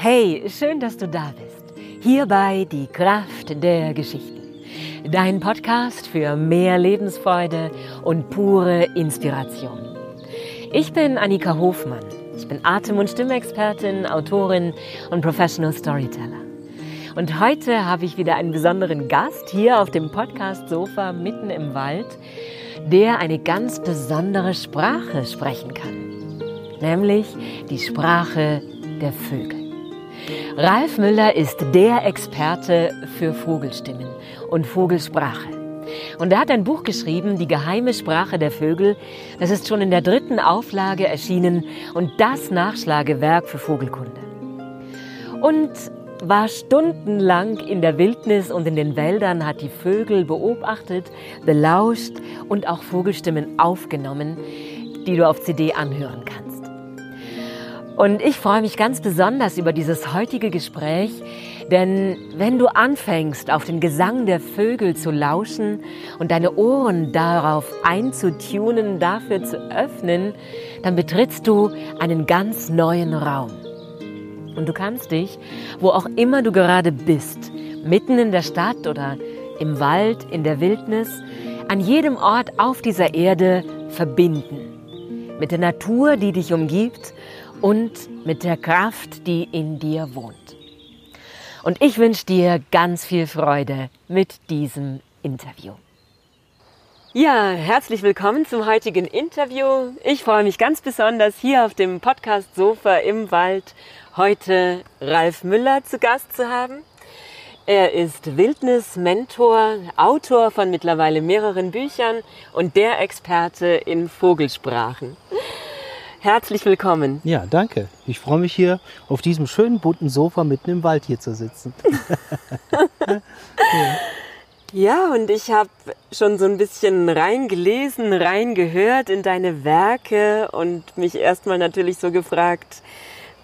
Hey, schön, dass du da bist. Hierbei die Kraft der Geschichten. Dein Podcast für mehr Lebensfreude und pure Inspiration. Ich bin Annika Hofmann. Ich bin Atem- und Stimmexpertin, Autorin und Professional Storyteller. Und heute habe ich wieder einen besonderen Gast hier auf dem Podcast-Sofa mitten im Wald, der eine ganz besondere Sprache sprechen kann. Nämlich die Sprache der Vögel. Ralf Müller ist der Experte für Vogelstimmen und Vogelsprache. Und er hat ein Buch geschrieben, Die geheime Sprache der Vögel. Das ist schon in der dritten Auflage erschienen und das Nachschlagewerk für Vogelkunde. Und war stundenlang in der Wildnis und in den Wäldern, hat die Vögel beobachtet, belauscht und auch Vogelstimmen aufgenommen, die du auf CD anhören kannst. Und ich freue mich ganz besonders über dieses heutige Gespräch, denn wenn du anfängst, auf den Gesang der Vögel zu lauschen und deine Ohren darauf einzutunen, dafür zu öffnen, dann betrittst du einen ganz neuen Raum. Und du kannst dich, wo auch immer du gerade bist, mitten in der Stadt oder im Wald, in der Wildnis, an jedem Ort auf dieser Erde verbinden. Mit der Natur, die dich umgibt und mit der Kraft, die in dir wohnt. Und ich wünsche dir ganz viel Freude mit diesem Interview. Ja, herzlich willkommen zum heutigen Interview. Ich freue mich ganz besonders hier auf dem Podcast Sofa im Wald heute Ralf Müller zu Gast zu haben. Er ist Wildnis-Mentor, Autor von mittlerweile mehreren Büchern und der Experte in Vogelsprachen. Herzlich willkommen. Ja, danke. Ich freue mich hier auf diesem schönen bunten Sofa mitten im Wald hier zu sitzen. ja. ja, und ich habe schon so ein bisschen reingelesen, reingehört in deine Werke und mich erstmal natürlich so gefragt,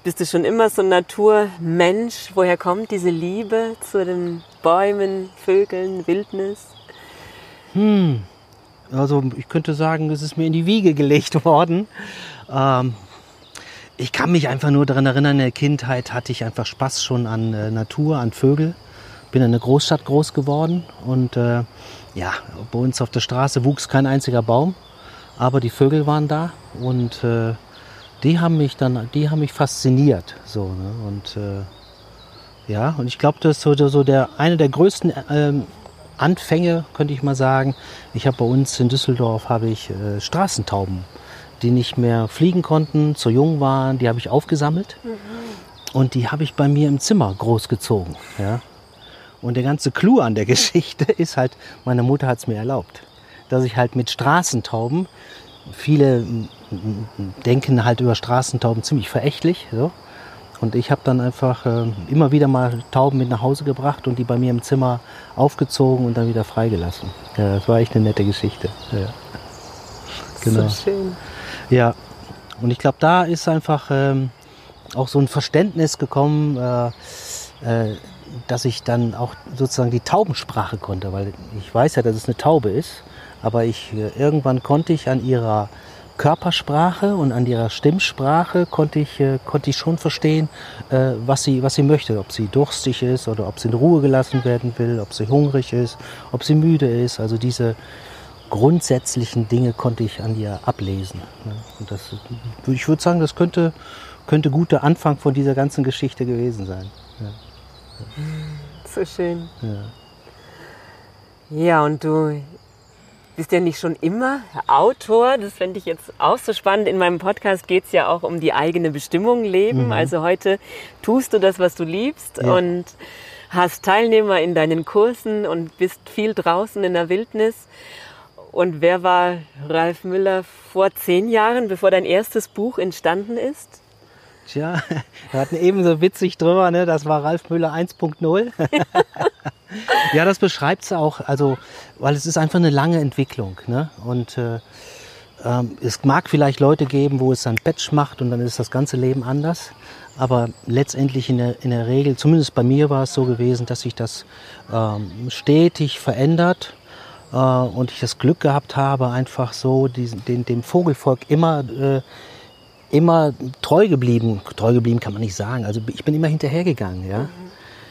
bist du schon immer so ein Naturmensch? Woher kommt diese Liebe zu den Bäumen, Vögeln, Wildnis? Hm, also ich könnte sagen, es ist mir in die Wiege gelegt worden. Ähm, ich kann mich einfach nur daran erinnern, in der Kindheit hatte ich einfach Spaß schon an äh, Natur, an Vögel. Bin in einer Großstadt groß geworden und äh, ja, bei uns auf der Straße wuchs kein einziger Baum, aber die Vögel waren da und äh, die haben mich dann, die haben mich fasziniert. So, ne? Und äh, ja, und ich glaube, das ist so, so der eine der größten ähm, Anfänge, könnte ich mal sagen. Ich habe bei uns in Düsseldorf ich äh, Straßentauben die nicht mehr fliegen konnten, zu jung waren, die habe ich aufgesammelt mhm. und die habe ich bei mir im Zimmer großgezogen. Ja? Und der ganze Clou an der Geschichte ist halt, meine Mutter hat es mir erlaubt, dass ich halt mit Straßentauben, viele denken halt über Straßentauben ziemlich verächtlich, so. Und ich habe dann einfach äh, immer wieder mal Tauben mit nach Hause gebracht und die bei mir im Zimmer aufgezogen und dann wieder freigelassen. Ja, das war echt eine nette Geschichte. Ja. Genau. So schön. Ja, und ich glaube, da ist einfach ähm, auch so ein Verständnis gekommen, äh, äh, dass ich dann auch sozusagen die Taubensprache konnte, weil ich weiß ja, dass es eine Taube ist, aber ich äh, irgendwann konnte ich an ihrer Körpersprache und an ihrer Stimmsprache konnte ich, äh, konnte ich schon verstehen, äh, was, sie, was sie möchte. Ob sie durstig ist oder ob sie in Ruhe gelassen werden will, ob sie hungrig ist, ob sie müde ist. Also diese, grundsätzlichen Dinge konnte ich an ihr ablesen. Und das, ich würde sagen, das könnte, könnte guter Anfang von dieser ganzen Geschichte gewesen sein. Ja. So schön. Ja. ja, und du bist ja nicht schon immer Autor. Das fände ich jetzt auch so spannend. In meinem Podcast geht es ja auch um die eigene Bestimmung leben. Mhm. Also heute tust du das, was du liebst ja. und hast Teilnehmer in deinen Kursen und bist viel draußen in der Wildnis. Und wer war Ralf Müller vor zehn Jahren, bevor dein erstes Buch entstanden ist? Tja, wir hatten eben so witzig drüber, ne? das war Ralf Müller 1.0. ja, das beschreibt es auch, also, weil es ist einfach eine lange Entwicklung. Ne? Und äh, ähm, es mag vielleicht Leute geben, wo es ein Batch macht und dann ist das ganze Leben anders. Aber letztendlich in der, in der Regel, zumindest bei mir war es so gewesen, dass sich das ähm, stetig verändert äh, und ich das Glück gehabt habe, einfach so diesen, den, dem Vogelvolk immer äh, immer treu geblieben. Treu geblieben kann man nicht sagen. Also ich bin immer hinterhergegangen, ja.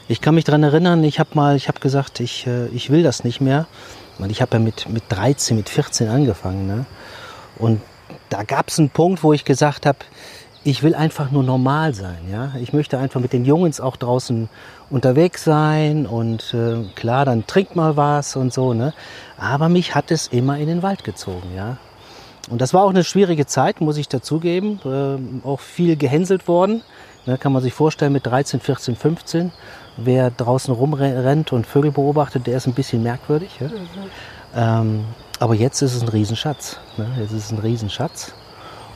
Ich kann mich daran erinnern, ich habe mal, ich habe gesagt, ich, äh, ich will das nicht mehr. Und ich habe ja mit, mit 13, mit 14 angefangen. Ne? Und da gab es einen Punkt, wo ich gesagt habe, ich will einfach nur normal sein. Ja? Ich möchte einfach mit den Jungs auch draußen unterwegs sein und äh, klar, dann trinkt mal was und so. Ne? Aber mich hat es immer in den Wald gezogen. Ja? Und das war auch eine schwierige Zeit, muss ich dazugeben. Äh, auch viel gehänselt worden. Ne, kann man sich vorstellen mit 13, 14, 15. Wer draußen rumrennt und Vögel beobachtet, der ist ein bisschen merkwürdig. Ja? Mhm. Ähm, aber jetzt ist es ein Riesenschatz. Ne? Jetzt ist es ein Riesenschatz.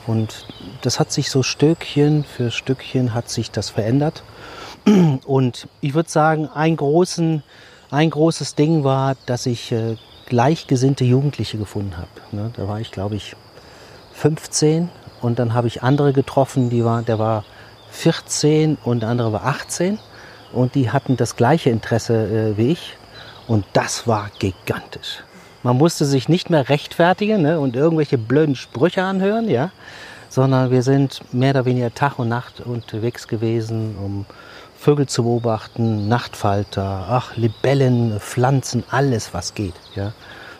Und das hat sich so Stückchen für Stückchen hat sich das verändert. Und ich würde sagen, ein, großen, ein großes Ding war, dass ich äh, gleichgesinnte Jugendliche gefunden habe. Ne? Da war ich, glaube ich, 15 und dann habe ich andere getroffen, die war, der war 14 und der andere war 18 und die hatten das gleiche Interesse äh, wie ich und das war gigantisch. Man musste sich nicht mehr rechtfertigen ne, und irgendwelche blöden Sprüche anhören, ja, sondern wir sind mehr oder weniger Tag und Nacht unterwegs gewesen, um Vögel zu beobachten, Nachtfalter, ach, Libellen, Pflanzen, alles was geht. Ja.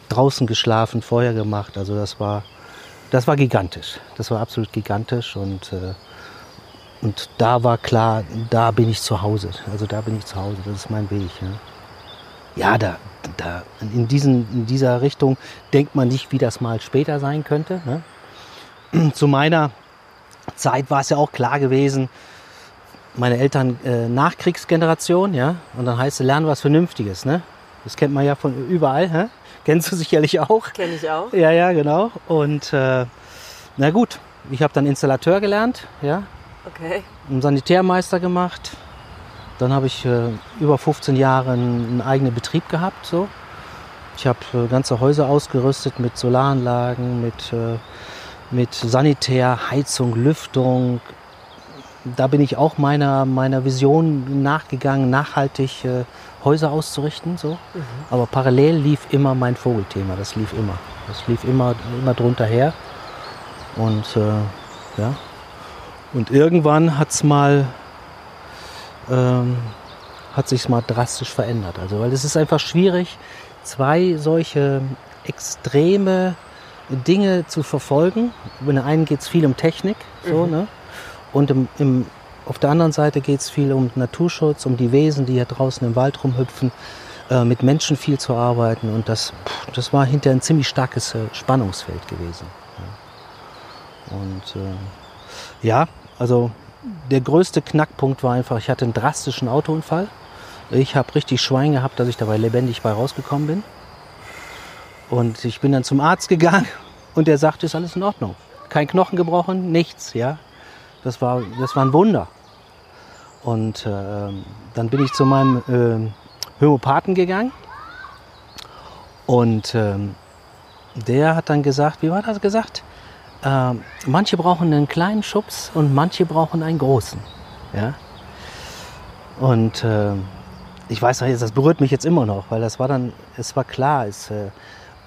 Draußen geschlafen, Feuer gemacht, also das war, das war gigantisch. Das war absolut gigantisch und, äh, und da war klar, da bin ich zu Hause. Also da bin ich zu Hause, das ist mein Weg. Ja, ja da, da in, diesen, in dieser Richtung denkt man nicht, wie das mal später sein könnte. Ne? Zu meiner Zeit war es ja auch klar gewesen, meine Eltern äh, Nachkriegsgeneration, ja, und dann heißt es, lernen was Vernünftiges, ne? Das kennt man ja von überall, hä? Kennst du sicherlich auch? Kenn ich auch. Ja, ja, genau. Und äh, na gut, ich habe dann Installateur gelernt, ja. Okay. Einen Sanitärmeister gemacht. Dann habe ich äh, über 15 Jahre einen, eigenen Betrieb gehabt, so. Ich habe äh, ganze Häuser ausgerüstet mit Solaranlagen, mit, äh, mit Sanitär, Heizung, Lüftung, da bin ich auch meiner, meiner Vision nachgegangen, nachhaltig äh, Häuser auszurichten. So. Mhm. Aber parallel lief immer mein Vogelthema. Das lief immer. Das lief immer, immer drunter her. Und äh, ja. Und irgendwann hat es mal ähm, hat sich mal drastisch verändert. Also weil es ist einfach schwierig, zwei solche extreme Dinge zu verfolgen. Bei den einen geht es viel um Technik, so, mhm. ne? Und im, im, auf der anderen Seite geht es viel um Naturschutz, um die Wesen, die hier draußen im Wald rumhüpfen, äh, mit Menschen viel zu arbeiten. Und das, das war hinterher ein ziemlich starkes äh, Spannungsfeld gewesen. Ja. Und äh, ja, also der größte Knackpunkt war einfach, ich hatte einen drastischen Autounfall. Ich habe richtig Schwein gehabt, dass ich dabei lebendig bei rausgekommen bin. Und ich bin dann zum Arzt gegangen und der sagte, ist alles in Ordnung. Kein Knochen gebrochen, nichts, ja. Das war, das war ein Wunder. Und äh, dann bin ich zu meinem äh, Homöopathen gegangen. Und äh, der hat dann gesagt, wie war das gesagt? Äh, manche brauchen einen kleinen Schubs und manche brauchen einen großen. Ja? Und äh, ich weiß noch, das berührt mich jetzt immer noch, weil das war dann, es war klar, es, äh,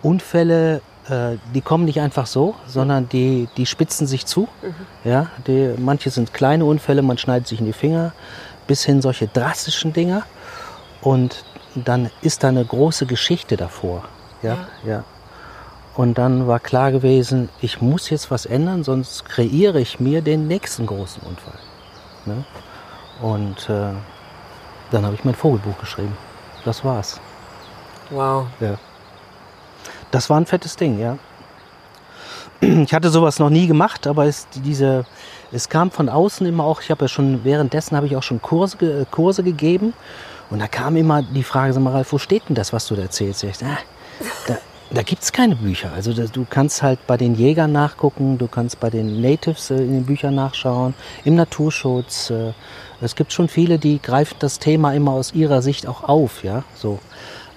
Unfälle äh, die kommen nicht einfach so, sondern die, die spitzen sich zu. Mhm. Ja, die, manche sind kleine Unfälle, man schneidet sich in die Finger, bis hin solche drastischen Dinger. Und dann ist da eine große Geschichte davor. Ja, ja. ja. Und dann war klar gewesen, ich muss jetzt was ändern, sonst kreiere ich mir den nächsten großen Unfall. Ne? Und äh, dann habe ich mein Vogelbuch geschrieben. Das war's. Wow. Ja. Das war ein fettes Ding, ja. Ich hatte sowas noch nie gemacht, aber es, diese, es kam von außen immer auch, ich habe ja schon, währenddessen habe ich auch schon Kurse, Kurse gegeben und da kam immer die Frage, sag mal, Ralf, wo steht denn das, was du da erzählst? Ich, ah, da, da gibt es keine Bücher. Also das, du kannst halt bei den Jägern nachgucken, du kannst bei den Natives äh, in den Büchern nachschauen, im Naturschutz. Äh, es gibt schon viele, die greifen das Thema immer aus ihrer Sicht auch auf, ja, so.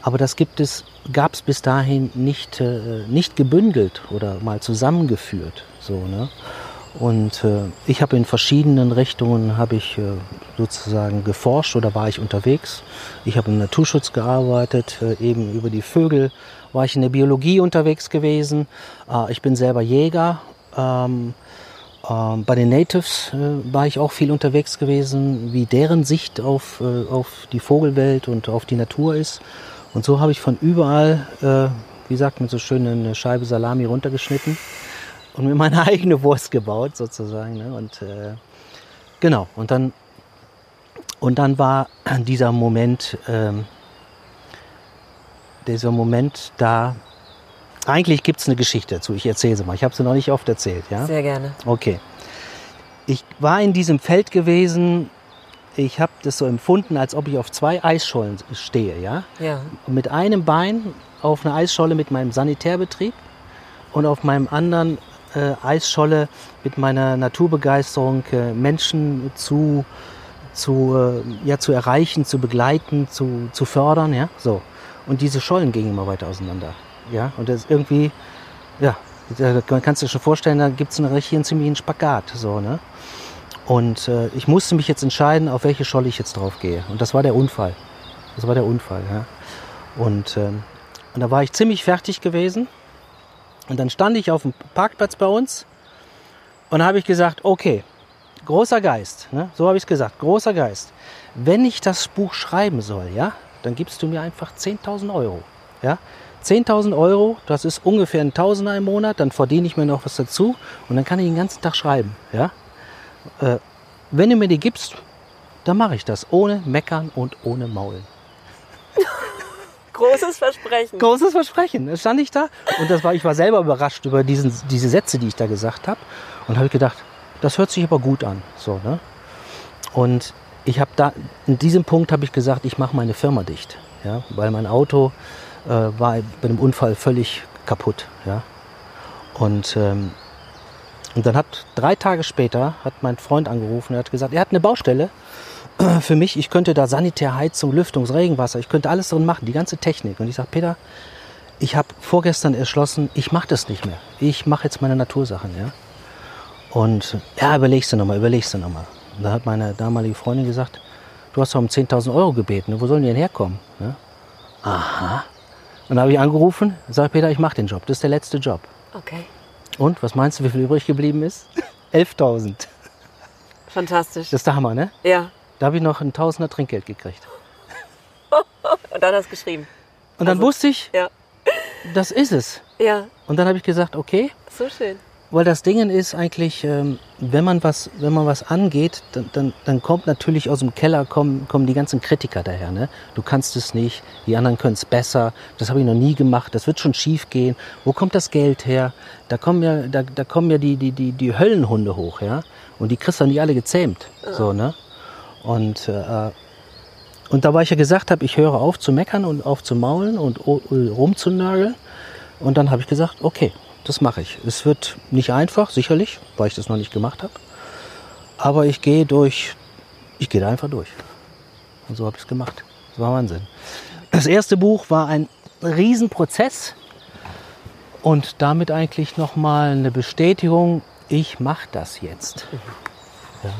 Aber das gibt es, gab es bis dahin nicht, äh, nicht gebündelt oder mal zusammengeführt. So, ne? Und äh, ich habe in verschiedenen Richtungen habe ich äh, sozusagen geforscht oder war ich unterwegs. Ich habe im Naturschutz gearbeitet, äh, eben über die Vögel war ich in der Biologie unterwegs gewesen. Äh, ich bin selber Jäger. Ähm, Ähm, bei den Natives äh, war ich auch viel unterwegs gewesen, wie deren Sicht auf, äh, auf die Vogelwelt und auf die Natur ist. Und so habe ich von überall, äh, wie sagt man so schön, eine Scheibe Salami runtergeschnitten und mir meine eigene Wurst gebaut sozusagen. Ne? Und äh, genau, und dann, und dann war dieser Moment, ähm, dieser Moment da, eigentlich gibt es eine Geschichte dazu. Ich erzähle sie mal. Ich habe sie noch nicht oft erzählt. Ja? Sehr gerne. Okay. Ich war in diesem Feld gewesen. Ich habe das so empfunden, als ob ich auf zwei Eisschollen stehe. Ja? Ja. Mit einem Bein auf einer Eisscholle mit meinem Sanitärbetrieb und auf meinem anderen äh, Eisscholle mit meiner Naturbegeisterung äh, Menschen zu, zu, äh, ja, zu erreichen, zu begleiten, zu, zu fördern. Ja? So. Und diese Schollen gingen immer weiter auseinander. Ja, und das ist irgendwie, ja, kannst du dir schon vorstellen, da gibt es einen richtigen ziemlichen Spagat. So, ne? Und äh, ich musste mich jetzt entscheiden, auf welche Scholle ich jetzt drauf gehe. Und das war der Unfall. Das war der Unfall, ja. Und, ähm, und da war ich ziemlich fertig gewesen. Und dann stand ich auf dem Parkplatz bei uns und habe ich gesagt, okay, großer Geist, ne? so habe ich es gesagt, großer Geist. Wenn ich das Buch schreiben soll, ja, dann gibst du mir einfach 10.000 Euro. Ja? 10.000 Euro, das ist ungefähr ein Tausender im Monat, dann verdiene ich mir noch was dazu und dann kann ich den ganzen Tag schreiben. Ja? Äh, wenn du mir die gibst, dann mache ich das ohne Meckern und ohne Maulen. Großes Versprechen. Großes Versprechen. Da stand ich da und das war, ich war selber überrascht über diesen, diese Sätze, die ich da gesagt habe und habe gedacht, das hört sich aber gut an. So, ne? Und ich habe da, in diesem Punkt habe ich gesagt, ich mache meine Firma dicht. Ja? Weil mein Auto äh, war bei dem Unfall völlig kaputt. Ja? Und, ähm, und dann hat drei Tage später hat mein Freund angerufen, er hat gesagt, er hat eine Baustelle für mich, ich könnte da Sanitärheizung, Lüftung, Regenwasser, ich könnte alles drin machen, die ganze Technik. Und ich sage, Peter, ich habe vorgestern erschlossen, ich mache das nicht mehr. Ich mache jetzt meine Natursachen, ja. Und ja, überlegst du nochmal, überlegst du nochmal. Da hat meine damalige Freundin gesagt, du hast doch um 10.000 Euro gebeten, ne? wo sollen die denn herkommen? Ja? Aha. Und dann habe ich angerufen, sage Peter, ich mache den Job, das ist der letzte Job. Okay. Und, was meinst du, wie viel übrig geblieben ist? 11.000. Fantastisch. Das ist der Hammer, ne? Ja. Da habe ich noch ein Tausender Trinkgeld gekriegt. Und dann hast du geschrieben. Und dann Also- wusste ich, Ja. das ist es. Ja, Und dann habe ich gesagt, okay, so schön. Weil das Ding ist eigentlich, ähm, wenn man was, wenn man was angeht, dann, dann, dann kommt natürlich aus dem Keller kommen, kommen die ganzen Kritiker daher. Ne? Du kannst es nicht, die anderen können es besser. Das habe ich noch nie gemacht. Das wird schon schief gehen. Wo kommt das Geld her? Da kommen ja, da, da kommen ja die, die, die, die Höllenhunde hoch, ja. Und die kriegst du nicht alle gezähmt. So, ne? Und äh, und da war ich ja gesagt habe, ich höre auf zu meckern und auf zu maulen und o- rumzunörgeln. Und dann habe ich gesagt, okay, das mache ich. Es wird nicht einfach, sicherlich, weil ich das noch nicht gemacht habe. Aber ich gehe durch, ich gehe da einfach durch. Und so habe ich es gemacht. Das war Wahnsinn. Das erste Buch war ein Riesenprozess und damit eigentlich nochmal eine Bestätigung, ich mache das jetzt. Ja.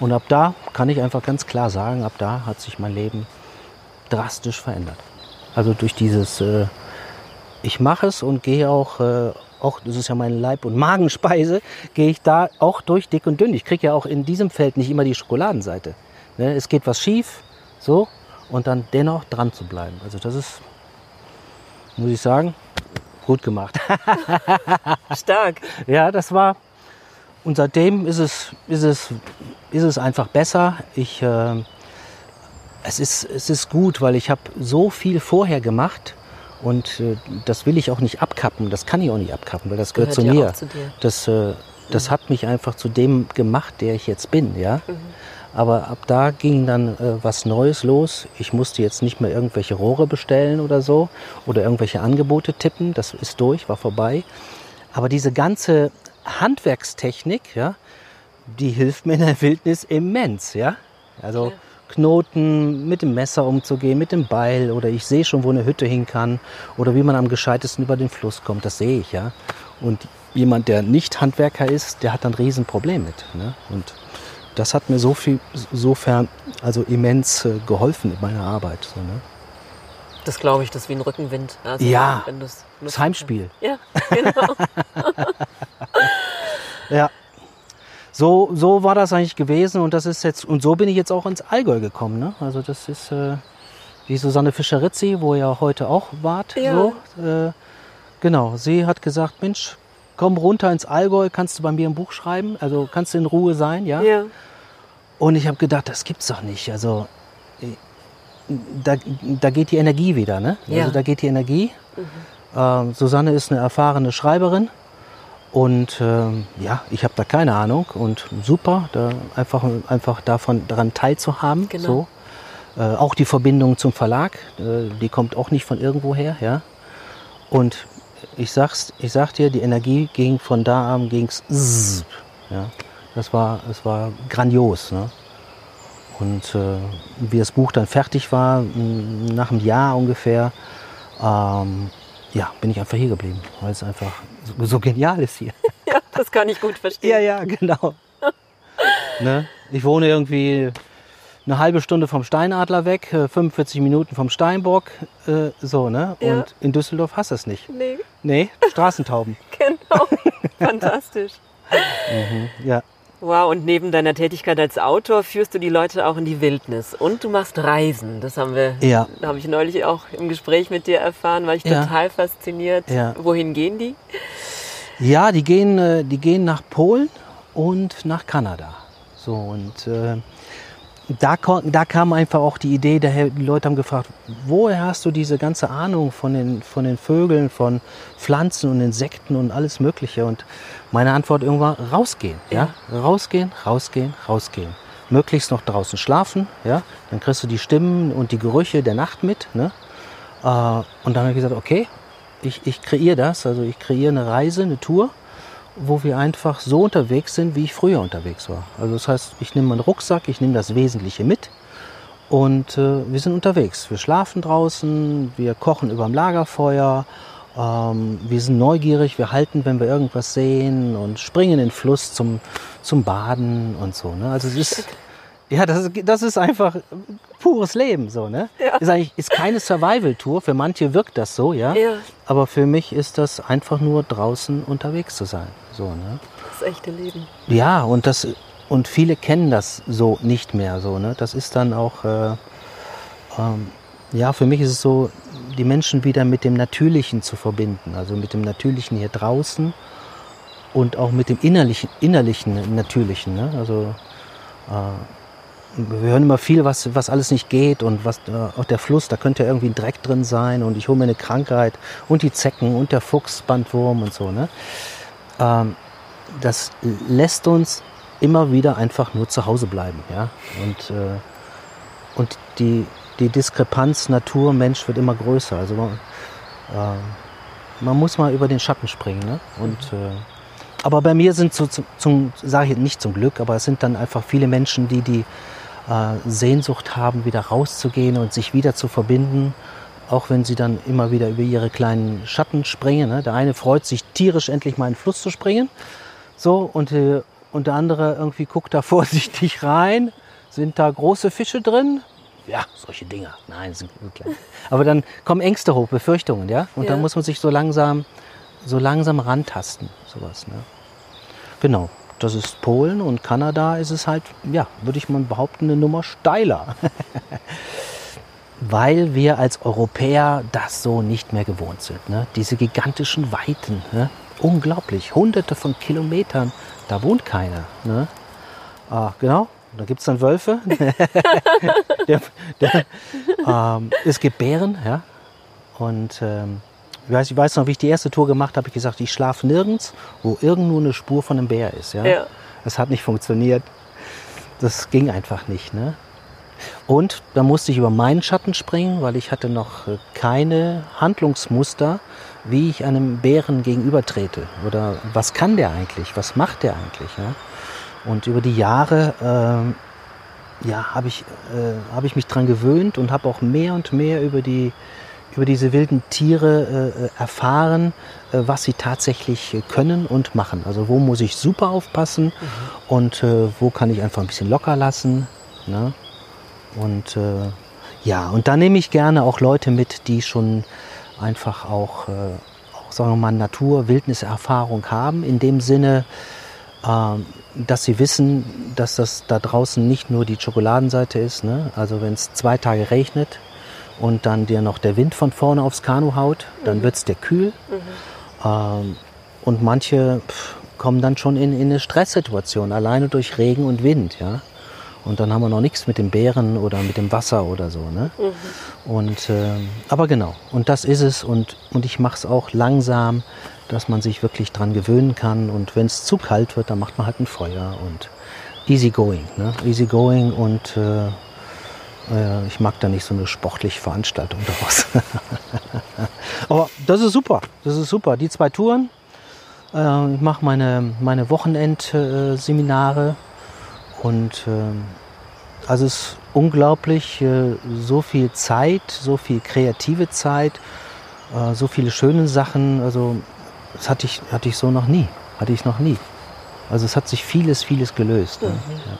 Und ab da kann ich einfach ganz klar sagen, ab da hat sich mein Leben drastisch verändert. Also durch dieses, äh, ich mache es und gehe auch, äh, auch, das ist ja meine Leib- und Magenspeise, gehe ich da auch durch dick und dünn. Ich kriege ja auch in diesem Feld nicht immer die Schokoladenseite. Ne? Es geht was schief, so, und dann dennoch dran zu bleiben. Also das ist, muss ich sagen, gut gemacht. Stark. Ja, das war. Und seitdem ist es, ist es, ist es einfach besser. Ich, äh, es, ist, es ist gut, weil ich habe so viel vorher gemacht und äh, das will ich auch nicht abkappen. Das kann ich auch nicht abkappen, weil das gehört, Gehört zu ja mir. zu dir. Das, äh, das hat mich einfach zu dem gemacht, der ich jetzt bin. Ja? Aber ab da ging dann äh, was Neues los. Ich musste jetzt nicht mehr irgendwelche Rohre bestellen oder so oder irgendwelche Angebote tippen. Das ist durch, war vorbei. Aber diese ganze Handwerkstechnik, ja, die hilft mir in der Wildnis immens, ja. Also Klar. Knoten mit dem Messer umzugehen, mit dem Beil oder ich sehe schon, wo eine Hütte hin kann oder wie man am gescheitesten über den Fluss kommt, das sehe ich, ja. Und jemand, der nicht Handwerker ist, der hat dann ein Riesenproblem mit. Ne? Und das hat mir so viel, sofern, also immens äh, geholfen in meiner Arbeit. So, ne? Das glaube ich, das ist wie ein Rückenwind. Also, Ja. Das Heimspiel. Ja, genau. Ja. So, so war das eigentlich gewesen und das ist jetzt, und so bin ich jetzt auch ins Allgäu gekommen. Ne? Also das ist äh, wie Susanne Fischer-Rizzi, wo ihr heute auch wart. Ja. So, äh, genau, sie hat gesagt, Mensch, komm runter ins Allgäu, kannst du bei mir ein Buch schreiben? Also kannst du in Ruhe sein, ja? Ja. Und ich habe gedacht, das gibt's doch nicht. Also äh, da, da geht die Energie wieder, ne? Ja. Also da geht die Energie. Ähm, Susanne ist eine erfahrene Schreiberin und ähm, ja, ich habe da keine Ahnung und super, da einfach, einfach davon daran teilzuhaben. Genau. So. Äh, auch die Verbindung zum Verlag, äh, die kommt auch nicht von irgendwoher, ja. Und ich sag's, ich sag dir, die Energie ging von da an ging's zzz, ja. Das war, das war grandios, ne? Und äh, wie das Buch dann fertig war, nach einem Jahr ungefähr, ähm, ja, bin ich einfach hier geblieben, weil es einfach so, so genial ist hier. ja, das kann ich gut verstehen. Ja, ja, genau. ne? Ich wohne irgendwie eine halbe Stunde vom Steinadler weg, äh, 45 Minuten vom Steinbock, äh, so, ne? Ja. Und in Düsseldorf hast du es nicht. Nee, Nee, Straßentauben. genau. Fantastisch. Ja. Wow, und neben deiner Tätigkeit als Autor führst du die Leute auch in die Wildnis. Und du machst Reisen. Das haben wir, Ja. habe ich neulich auch im Gespräch mit dir erfahren, war ich Ja. total fasziniert. Ja. Wohin gehen die? Ja, die gehen, äh, die gehen nach Polen und nach Kanada. So und äh, da, da kam einfach auch die Idee, daher, die Leute haben gefragt, woher hast du diese ganze Ahnung von den, von den Vögeln, von Pflanzen und Insekten und alles Mögliche? Und meine Antwort irgendwann, rausgehen, ja? Rausgehen, rausgehen, rausgehen. Möglichst noch draußen schlafen, ja? Dann kriegst du die Stimmen und die Gerüche der Nacht mit, ne? Äh, und dann habe ich gesagt, okay, ich, ich kreiere das, also ich kreiere eine Reise, eine Tour, wo wir einfach so unterwegs sind, wie ich früher unterwegs war. Also das heißt, ich nehme meinen Rucksack, ich nehme das Wesentliche mit und äh, wir sind unterwegs. Wir schlafen draußen, wir kochen überm Lagerfeuer, ähm, wir sind neugierig, wir halten, wenn wir irgendwas sehen und springen in den Fluss zum, zum Baden und so. Ne? Also es ist, ja, das ist, das ist einfach pures Leben so. Ne? Ja. Ist eigentlich ist keine Survival-Tour. Für manche wirkt das so, ja. Ja. Aber für mich ist das einfach nur draußen unterwegs zu sein. So, ne? Das echte Leben. Ja, und das und viele kennen das so nicht mehr. So, ne? Das ist dann auch, äh, ähm, ja, für mich ist es so, die Menschen wieder mit dem Natürlichen zu verbinden. Also mit dem Natürlichen hier draußen und auch mit dem innerlichen, innerlichen Natürlichen. Ne? Also äh, wir hören immer viel, was, was alles nicht geht und was äh, auch der Fluss, da könnte ja irgendwie ein Dreck drin sein und ich hole mir eine Krankheit und die Zecken und der Fuchs, Bandwurm und so. Ne? Ähm, das lässt uns immer wieder einfach nur zu Hause bleiben. Ja? Und, äh, und die, die Diskrepanz Natur, Mensch wird immer größer. Also man, äh, man muss mal über den Schatten springen. Ne? Und, äh, aber bei mir sind so, zum, zum sage ich nicht zum Glück, aber es sind dann einfach viele Menschen, die die Sehnsucht haben, wieder rauszugehen und sich wieder zu verbinden. Auch wenn sie dann immer wieder über ihre kleinen Schatten springen. Ne? Der eine freut sich tierisch, endlich mal in den Fluss zu springen. So, und, äh, und der andere irgendwie guckt da vorsichtig rein. Sind da große Fische drin? Ja, solche Dinger. Nein, sind klein. Aber dann kommen Ängste hoch, Befürchtungen, ja? Und Ja. dann muss man sich so langsam, so langsam rantasten, sowas, ne? Genau. Das ist Polen und Kanada ist es halt, ja, würde ich mal behaupten, eine Nummer steiler. Weil wir als Europäer das so nicht mehr gewohnt sind. Ne? Diese gigantischen Weiten. Ne? Unglaublich. Hunderte von Kilometern. Da wohnt keiner. Ne? Ah, genau. Da gibt es dann Wölfe. der, der, ähm, es gibt Bären. Ja? Und ähm, ich, weiß, ich weiß noch, wie ich die erste Tour gemacht habe, habe ich gesagt, ich schlafe nirgends, wo irgendwo eine Spur von einem Bär ist. Ja? Ja. Das hat nicht funktioniert. Das ging einfach nicht. Ne? Und da musste ich über meinen Schatten springen, weil ich hatte noch äh, keine Handlungsmuster, wie ich einem Bären gegenübertrete. Oder was kann der eigentlich? Was macht der eigentlich? Ja? Und über die Jahre ähm, ja, habe ich, äh, hab ich mich dran gewöhnt und habe auch mehr und mehr über, die, über diese wilden Tiere äh, äh, erfahren, äh, was sie tatsächlich äh, können und machen. Also wo muss ich super aufpassen und äh, wo kann ich einfach ein bisschen locker lassen. Ne? Und äh, ja, und da nehme ich gerne auch Leute mit, die schon einfach auch, äh, auch sagen wir mal, Natur-Wildniserfahrung haben. In dem Sinne, ähm, dass sie wissen, dass das da draußen nicht nur die Schokoladenseite ist. Ne? Also wenn es zwei Tage regnet und dann dir noch der Wind von vorne aufs Kanu haut, dann wird es dir kühl. Ähm, und manche pff, kommen dann schon in, in eine Stresssituation, alleine durch Regen und Wind. Ja? Und dann haben wir noch nichts mit dem Bären oder mit dem Wasser oder so. Ne? Und, ähm, aber genau, und das ist es. Und, und ich mache es auch langsam, dass man sich wirklich dran gewöhnen kann. Und wenn es zu kalt wird, dann macht man halt ein Feuer und easy going. Ne? Easy going und äh, äh, ich mag da nicht so eine sportliche Veranstaltung daraus. aber das ist super, das ist super. Die zwei Touren, äh, ich mache meine, meine Wochenendseminare und ähm, also es ist unglaublich, äh, so viel Zeit, so viel kreative Zeit, äh, so viele schöne Sachen. Also das hatte ich, hatte ich so noch nie. Hatte ich noch nie. Also es hat sich vieles, vieles gelöst. Ne? Ja.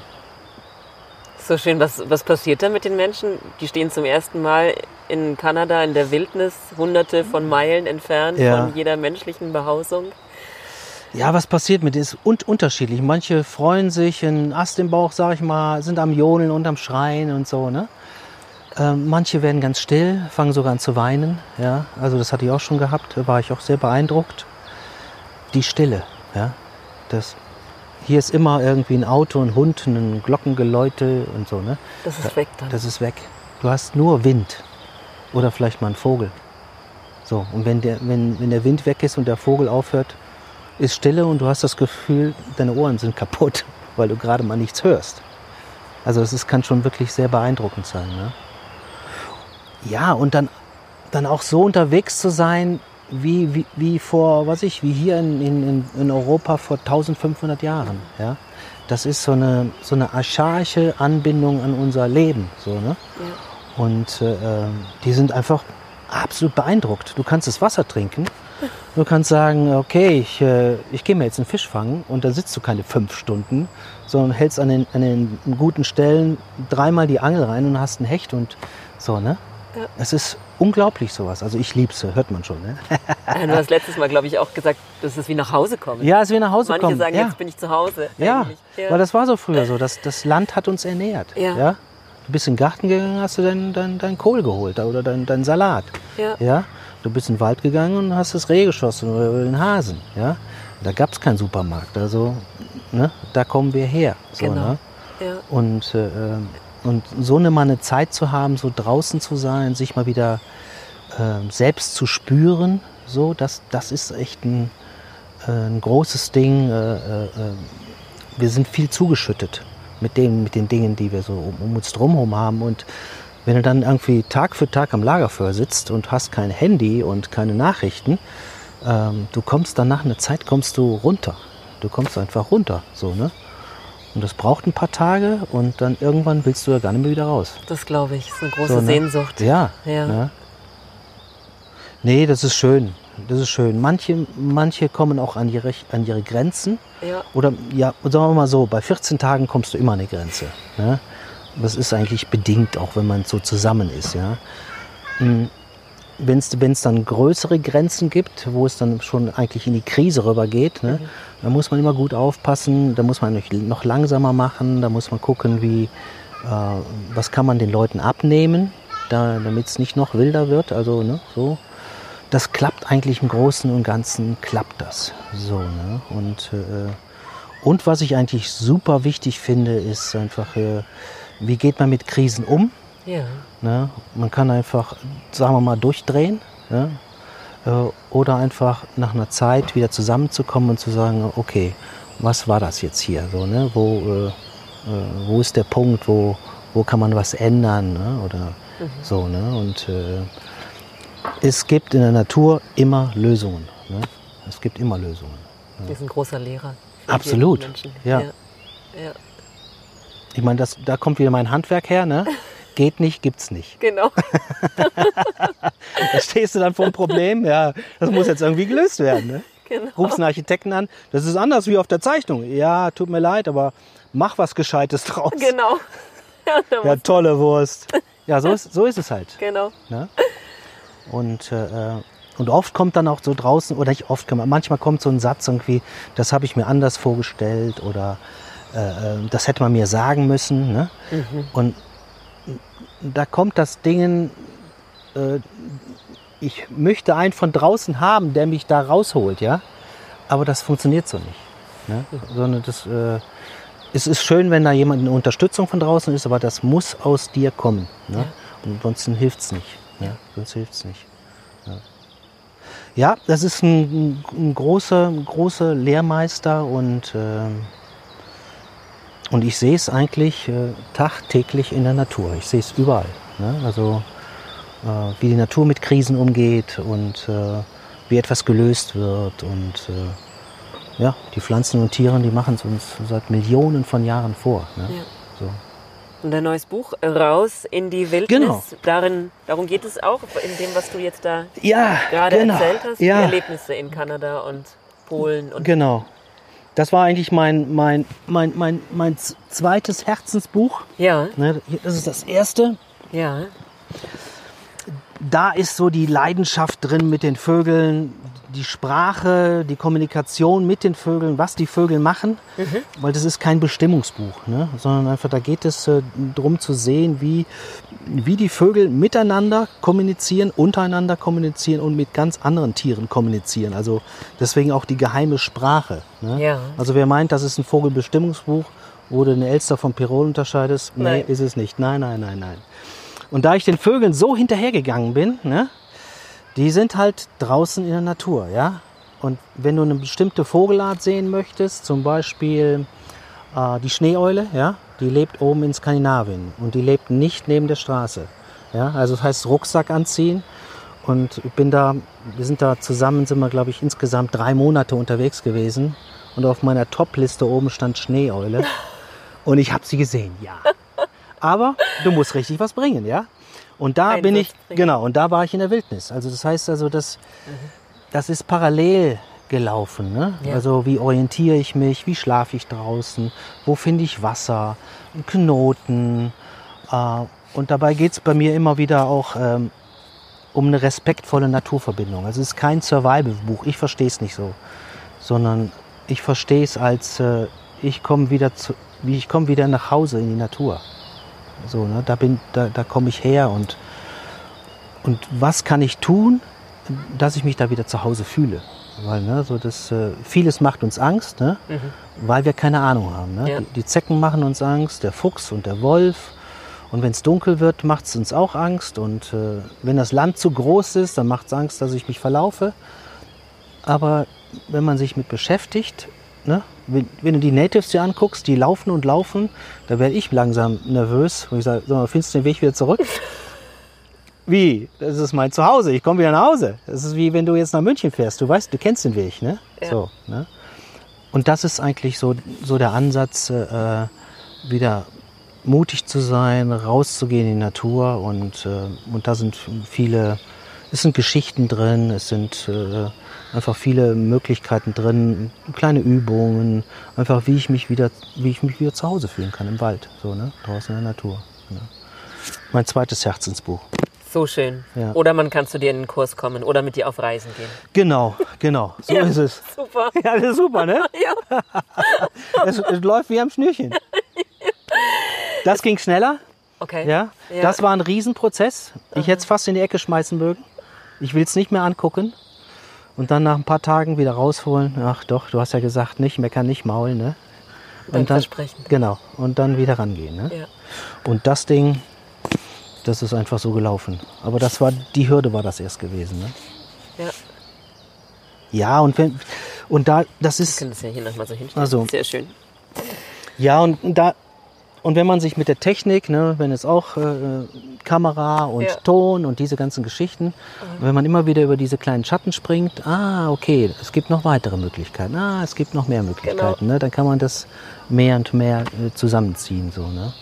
So schön. Was, was passiert da mit den Menschen? Die stehen zum ersten Mal in Kanada in der Wildnis, hunderte von Meilen entfernt Ja. von jeder menschlichen Behausung. Ja, was passiert mit denen ist un unterschiedlich. Manche freuen sich, einen Ast im Bauch, sag ich mal, sind am Jodeln und am Schreien und so, ne? Ähm, manche werden ganz still, fangen sogar an zu weinen, ja. Also das hatte ich auch schon gehabt, da war ich auch sehr beeindruckt. Die Stille, ja. Das, hier ist immer irgendwie ein Auto, ein Hund, ein Glockengeläute und so, ne? Das ist weg dann. Das ist weg. Du hast nur Wind oder vielleicht mal einen Vogel. So, und wenn der, wenn, wenn der Wind weg ist und der Vogel aufhört, ist Stille und du hast das Gefühl, deine Ohren sind kaputt, weil du gerade mal nichts hörst. Also das ist, kann schon wirklich sehr beeindruckend sein. Ne? Ja, und dann, dann auch so unterwegs zu sein, wie, wie, wie vor, was ich, wie hier in, in, in Europa vor 1500 Jahren. Ja? Das ist so eine, so eine archaische Anbindung an unser Leben. So, ne? Ja. Und äh, ähm, die sind einfach absolut beeindruckt. Du kannst das Wasser trinken. Du kannst sagen, okay, ich, äh, ich gehe mir jetzt einen Fisch fangen und da sitzt du keine fünf Stunden, sondern hältst an den, an den guten Stellen dreimal die Angel rein und hast einen Hecht und so, ne? Ja. Es ist unglaublich sowas. Also ich lieb's, hört man schon, ne? Ja, Du hast letztes Mal, glaube ich, auch gesagt, dass es wie nach Hause kommen. Ja, als wir nach Hause Manche kommen. sagen, ja. jetzt bin ich zu Hause. Ja, ja. weil das war so früher so. Das, das Land hat uns ernährt. Ja. Du bist in den Garten gegangen, hast du deinen dein, dein Kohl geholt oder deinen dein Salat. Ja. Ja. Du bist in den Wald gegangen und hast das Reh geschossen oder den Hasen. Ja. Da gab es keinen Supermarkt. Also, ne, da kommen wir her. So, Genau. ne? ja. Und, äh, ähm, und so eine mal eine Zeit zu haben, so draußen zu sein, sich mal wieder ähm, selbst zu spüren, so, das, das ist echt ein, äh, ein großes Ding. Äh, äh, äh, wir sind viel zugeschüttet mit, dem, mit den Dingen, die wir so um, um uns drumherum haben. Und wenn du dann irgendwie Tag für Tag am Lagerfeuer sitzt und hast kein Handy und keine Nachrichten, ähm, du kommst dann nach einer Zeit kommst du runter. Du kommst einfach runter, so ne. Und das braucht ein paar Tage und dann irgendwann willst du ja gar nicht mehr wieder raus. Das glaube ich. ist eine große So, ne? Sehnsucht. Ja. Ja. Ne? Nee, das ist schön. Das ist schön. Manche, manche kommen auch an ihre, an ihre Grenzen. Ja. Oder ja, sagen wir mal so, bei 14 Tagen kommst du immer an eine Grenze. Ne? Das ist eigentlich bedingt, auch wenn man so zusammen ist. Ja? Wenn es dann größere Grenzen gibt, wo es dann schon eigentlich in die Krise rübergeht, ne? Da muss man immer gut aufpassen, da muss man noch- langsamer machen, da muss man gucken, wie, äh, was kann man den Leuten abnehmen, da, damit es nicht noch wilder wird. Also ne, so. Das klappt eigentlich im Großen und Ganzen, klappt das. So, ne? Und, äh, und was ich eigentlich super wichtig finde, ist einfach, äh, wie geht man mit Krisen um? Ja. Ne? Man kann einfach, sagen wir mal, durchdrehen. Ne? Äh, Oder einfach nach einer Zeit wieder zusammenzukommen und zu sagen, okay, was war das jetzt hier? So, ne? wo, äh, äh, wo ist der Punkt, wo, wo kann man was ändern? Ne? Oder so, ne? Und äh, es gibt in der Natur immer Lösungen. Ne? Es gibt immer Lösungen. Das ist ein großer Lehrer. Absolut. Ja. ja. ja. Ich meine, das, da kommt wieder mein Handwerk her, ne? Geht nicht, gibt's nicht. Genau. Da stehst du dann vor einem Problem, ja, das muss jetzt irgendwie gelöst werden. Ne? genau. Rufst einen Architekten an, das ist anders wie auf der Zeichnung. Ja, tut mir leid, aber mach was Gescheites draus. Genau. Ja, Ja, tolle Wurst. Ja, so ist, so ist es halt. genau. Ne? Und, äh, Und oft kommt dann auch so draußen, oder nicht oft, manchmal kommt so ein Satz irgendwie, das habe ich mir anders vorgestellt oder äh, äh, das hätte man mir sagen müssen. Ne? Mhm. Und da kommt das Ding, äh, ich möchte einen von draußen haben, der mich da rausholt, ja. Aber das funktioniert so nicht. Ne? Sondern das, äh, es ist schön, wenn da jemand eine Unterstützung von draußen ist, aber das muss aus dir kommen. Ne? Ja. Und ansonsten hilft es nicht. Ne? Sonst hilft es nicht. Ja. ja. das ist ein, ein großer, großer Lehrmeister und, äh, und ich sehe es eigentlich äh, tagtäglich in der Natur. Ich sehe es überall. Ne? Also äh, wie die Natur mit Krisen umgeht und äh, wie etwas gelöst wird und äh, ja, die Pflanzen und Tiere, die machen es uns seit Millionen von Jahren vor. Ne? Ja. So. Und dein neues Buch Raus in die Wildnis. Genau. Darin, darum geht es auch in dem, was du jetzt da ja, gerade genau. erzählt hast, ja. die Erlebnisse in Kanada und Polen und genau. Das war eigentlich mein, mein, mein, mein, mein zweites Herzensbuch. Ja. Ne, das ist das erste. Ja da ist so die Leidenschaft drin mit den Vögeln, die Sprache, die Kommunikation mit den Vögeln, was die Vögel machen, mhm. weil das ist kein Bestimmungsbuch, ne? sondern einfach da geht es äh, darum zu sehen, wie, wie die Vögel miteinander kommunizieren, untereinander kommunizieren und mit ganz anderen Tieren kommunizieren. Also deswegen auch die geheime Sprache. Ne? Ja. Also wer meint, das ist ein Vogelbestimmungsbuch, wo du eine Elster vom Pirol unterscheidest, nee, ist es nicht. Nein, nein, nein, nein. Und da ich den Vögeln so hinterhergegangen bin, ne, die sind halt draußen in der Natur, ja. Und wenn du eine bestimmte Vogelart sehen möchtest, zum Beispiel äh, die Schneeeule, ja, die lebt oben in Skandinavien und die lebt nicht neben der Straße. Ja, also das heißt Rucksack anziehen und ich bin da, wir sind da zusammen, sind wir glaube ich insgesamt drei Monate unterwegs gewesen und auf meiner Top-Liste oben stand Schneeeule und ich habe sie gesehen, ja. Aber du musst richtig was bringen, ja? Und da Ein bin ich, genau, und da war ich in der Wildnis. Also das heißt also, das, mhm. das ist parallel gelaufen. Ne? Ja. Also wie orientiere ich mich, wie schlafe ich draußen, wo finde ich Wasser, Knoten. Äh, und dabei geht es bei mir immer wieder auch ähm, um eine respektvolle Naturverbindung. Also es ist kein Survival-Buch, ich verstehe es nicht so, sondern ich verstehe es als, äh, ich komme wieder, zu, wie ich komme wieder nach Hause in die Natur. So, ne? Da, bin, da, da komme ich her und, und was kann ich tun, dass ich mich da wieder zu Hause fühle? Weil ne, so das, äh, vieles macht uns Angst, ne? Mhm. weil wir keine Ahnung haben. Ne? Ja. Die, die, Zecken machen uns Angst, der Fuchs und der Wolf. Und wenn es dunkel wird, macht es uns auch Angst. Und äh, wenn das Land zu groß ist, dann macht es Angst, dass ich mich verlaufe. Aber wenn man sich mit beschäftigt, ne, wenn, du die Natives dir anguckst, die laufen und laufen, da werde ich langsam nervös. Und ich sage, so, findest du den Weg wieder zurück? Wie? Das ist mein Zuhause. Ich komme wieder nach Hause. Das ist wie wenn du jetzt nach München fährst. Du weißt, du kennst den Weg, ne? Ja. So, ne? Und das ist eigentlich so, so der Ansatz, äh, wieder mutig zu sein, rauszugehen in die Natur und, äh, und da sind viele, es sind Geschichten drin, es sind äh, einfach viele Möglichkeiten drin, kleine Übungen, einfach wie ich mich wieder, wie ich mich wieder zu Hause fühlen kann im Wald, so ne, draußen in der Natur. Ne. Mein zweites Herzensbuch. So schön. Ja. Oder man kann zu dir in den Kurs kommen oder mit dir auf Reisen gehen. Genau, genau. So ja, ist es. Super. Ja, das ist super, ne? ja. es, es läuft wie am Schnürchen. Das ging schneller. Okay. Ja. ja. Das war ein Riesenprozess. Ich hätte es fast in die Ecke schmeißen mögen. Ich will es nicht mehr angucken und dann nach ein paar Tagen wieder rausholen. Ach doch, du hast ja gesagt, nicht meckern, nicht maulen, ne? Und dann versprechen. Genau. Und dann wieder rangehen. Ne? Ja. Und das Ding, das ist einfach so gelaufen. Aber das war, die Hürde war das erst gewesen. Ne? Ja. Ja, und wenn, und da, das ist. Ich kann das ja hier nochmal so hinstellen. Also, Sehr schön. Ja, und da, und wenn man sich mit der Technik, ne, wenn es auch äh, Kamera und ja. Ton und diese ganzen Geschichten, mhm. wenn man immer wieder über diese kleinen Schatten springt, ah, okay, es gibt noch weitere Möglichkeiten, ah, es gibt noch mehr Möglichkeiten, genau. ne, dann kann man das mehr und mehr äh, zusammenziehen, so, ne.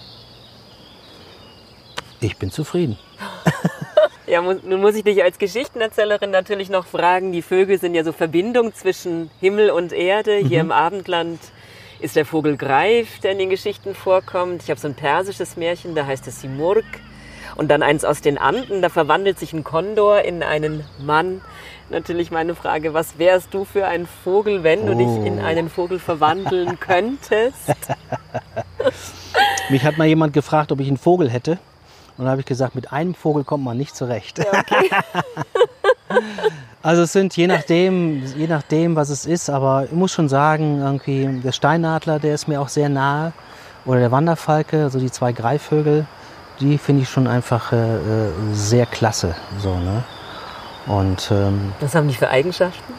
Ich bin zufrieden. Ja, nun muss ich dich als Geschichtenerzählerin natürlich noch fragen. Die Vögel sind ja so Verbindung zwischen Himmel und Erde. Hier mhm. im Abendland ist der Vogel Greif, der in den Geschichten vorkommt. Ich habe so ein persisches Märchen, da heißt es Simurg. Und dann eins aus den Anden, da verwandelt sich ein Kondor in einen Mann. Natürlich meine Frage, was wärst du für ein Vogel, wenn du dich in Oh. einen Vogel verwandeln könntest? Mich hat mal jemand gefragt, ob ich einen Vogel hätte. Und da habe ich gesagt, mit einem Vogel kommt man nicht zurecht. also es sind je nachdem, je nachdem, was es ist, aber ich muss schon sagen, irgendwie der Steinadler, der ist mir auch sehr nahe. Oder der Wanderfalke, also die zwei Greifvögel, die finde ich schon einfach äh, äh, sehr klasse. So, ne? Und ähm, Was haben die für Eigenschaften?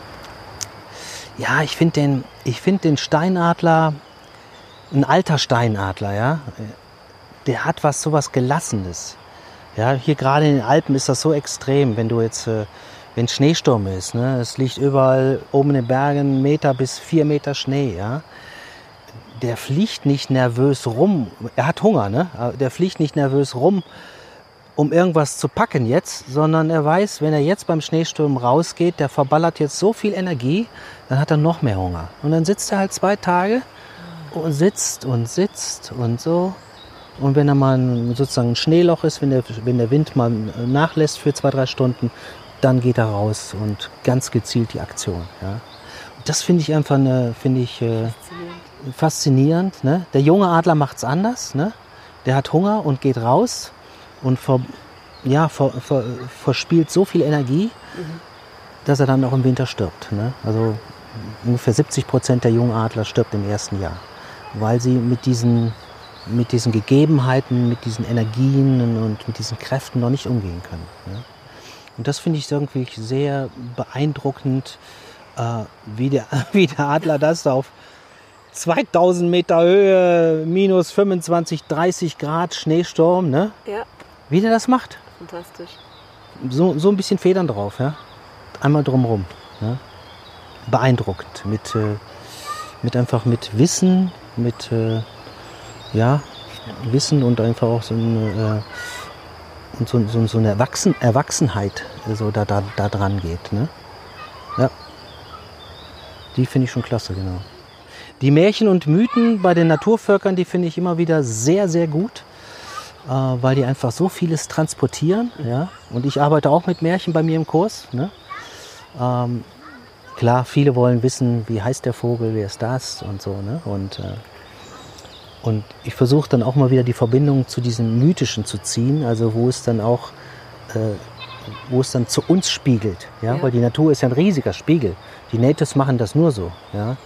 ja, ich finde den, ich find den Steinadler, ein alter Steinadler, ja, der hat was, sowas Gelassenes. Ja, hier gerade in den Alpen ist das so extrem, wenn du jetzt, äh, wenn Schneesturm ist, ne, es liegt überall oben in den Bergen Meter bis vier Meter Schnee, ja. Der fliegt nicht nervös rum. Er hat Hunger, ne? Der fliegt nicht nervös rum, um irgendwas zu packen jetzt, sondern er weiß, wenn er jetzt beim Schneesturm rausgeht, der verballert jetzt so viel Energie, dann hat er noch mehr Hunger. Und dann sitzt er halt zwei Tage und sitzt und sitzt und so. Und wenn er mal sozusagen ein Schneeloch ist, wenn der, wenn der Wind mal nachlässt für zwei, drei Stunden, dann geht er raus und ganz gezielt die Aktion. Ja. Das finde ich einfach eine, finde ich äh, faszinierend. Ne? Der junge Adler macht es anders. Ne? Der hat Hunger und geht raus und ver, ja, ver, ver, verspielt so viel Energie, dass er dann auch im Winter stirbt. Ne? Also ungefähr 70 Prozent der jungen Adler stirbt im ersten Jahr, weil sie mit diesen, mit diesen Gegebenheiten, mit diesen Energien und mit diesen Kräften noch nicht umgehen können. Ne? Und das finde ich irgendwie sehr beeindruckend, äh, wie, der, wie der Adler das da auf 2000 Meter Höhe, minus 25, 30 Grad Schneesturm, ne? Ja, wie der das macht. fantastisch. So, so ein bisschen Federn drauf, ja? einmal drumherum. Ja? Beeindruckend. Mit, äh, mit einfach mit Wissen, mit äh, ja, Wissen und einfach auch so eine, äh, so, so, so eine Erwachsen, Erwachsenheit so da, da, da dran geht. Ne? Ja. Die finde ich schon klasse, genau. Die Märchen und Mythen bei den Naturvölkern, die finde ich immer wieder sehr, sehr gut äh, weil die einfach so vieles transportieren. Ja? Und ich arbeite auch mit Märchen bei mir im Kurs. Ne? Ähm, klar, viele wollen wissen, wie heißt der Vogel, wer ist das und so. Ne? Und, äh, und ich versuche dann auch mal wieder die Verbindung zu diesem Mythischen zu ziehen, also wo es dann auch, äh, wo es dann zu uns spiegelt. Ja? Ja. Weil die Natur ist ja ein riesiger Spiegel. Die Natives machen das nur so. Ja?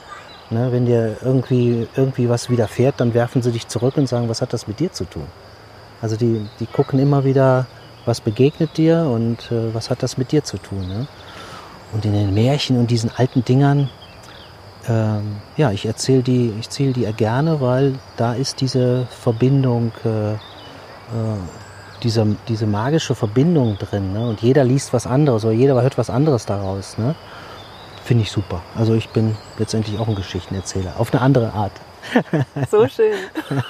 Ne? Wenn dir irgendwie, irgendwie was widerfährt, dann werfen sie dich zurück und sagen, was hat das mit dir zu tun? Also die, die gucken immer wieder, was begegnet dir und äh, was hat das mit dir zu tun. Ne? Und in den Märchen und diesen alten Dingern, ähm, ja, ich erzähle die, ich zähle die gerne, weil da ist diese Verbindung, äh, äh, diese, diese magische Verbindung drin. Ne? Und jeder liest was anderes oder jeder hört was anderes daraus. Ne? Finde ich super. Also ich bin letztendlich auch ein Geschichtenerzähler, auf eine andere Art. So schön.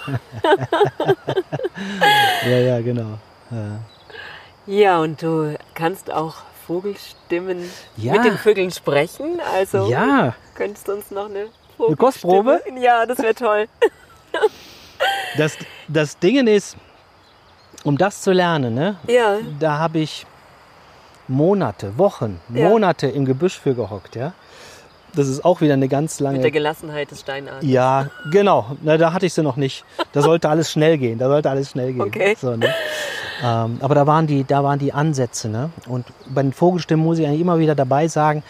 Ja, ja, genau. Ja. Ja, und du kannst auch Vogelstimmen Ja. mit den Vögeln sprechen. Also Ja. könntest du uns noch eine Eine Kostprobe? Ja, das wäre toll. Das, das Ding ist, um das zu lernen, ne, Ja, da habe ich Monate, Wochen, Ja. Monate im Gebüsch für gehockt, ja. Das ist auch wieder eine ganz mit der lange. Gelassenheit des Steinadlers. Ja, genau. Na, da hatte ich sie noch nicht. Da sollte alles schnell gehen. Da sollte alles schnell gehen. Okay. So, ne? Ähm, aber da waren die, da waren die Ansätze, ne? Und bei den Vogelstimmen muss ich eigentlich immer wieder dabei sagen,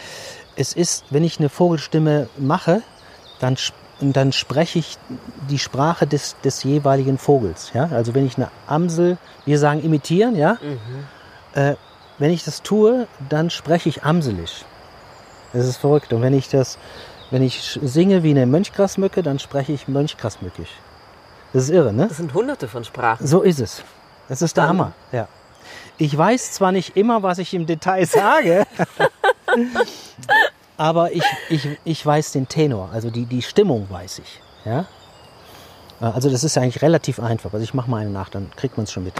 es ist, wenn ich eine Vogelstimme mache, dann, dann spreche ich die Sprache des, des jeweiligen Vogels. Ja? Also wenn ich eine Amsel, wir sagen imitieren, ja? Äh, wenn ich das tue, dann spreche ich amselisch. Das ist verrückt. Und wenn ich das, wenn ich singe wie eine Mönchgrasmücke, dann spreche ich Mönchgrasmückisch. Das ist irre, ne? Das sind hunderte von Sprachen. So ist es. Das ist der Dann- Hammer. Ja. Ich weiß zwar nicht immer, was ich im Detail sage, aber ich, ich, ich weiß den Tenor, also die, die Stimmung weiß ich. Ja? Äh, Also das ist eigentlich relativ einfach. Also ich mache mal eine nach, dann kriegt man es schon mit.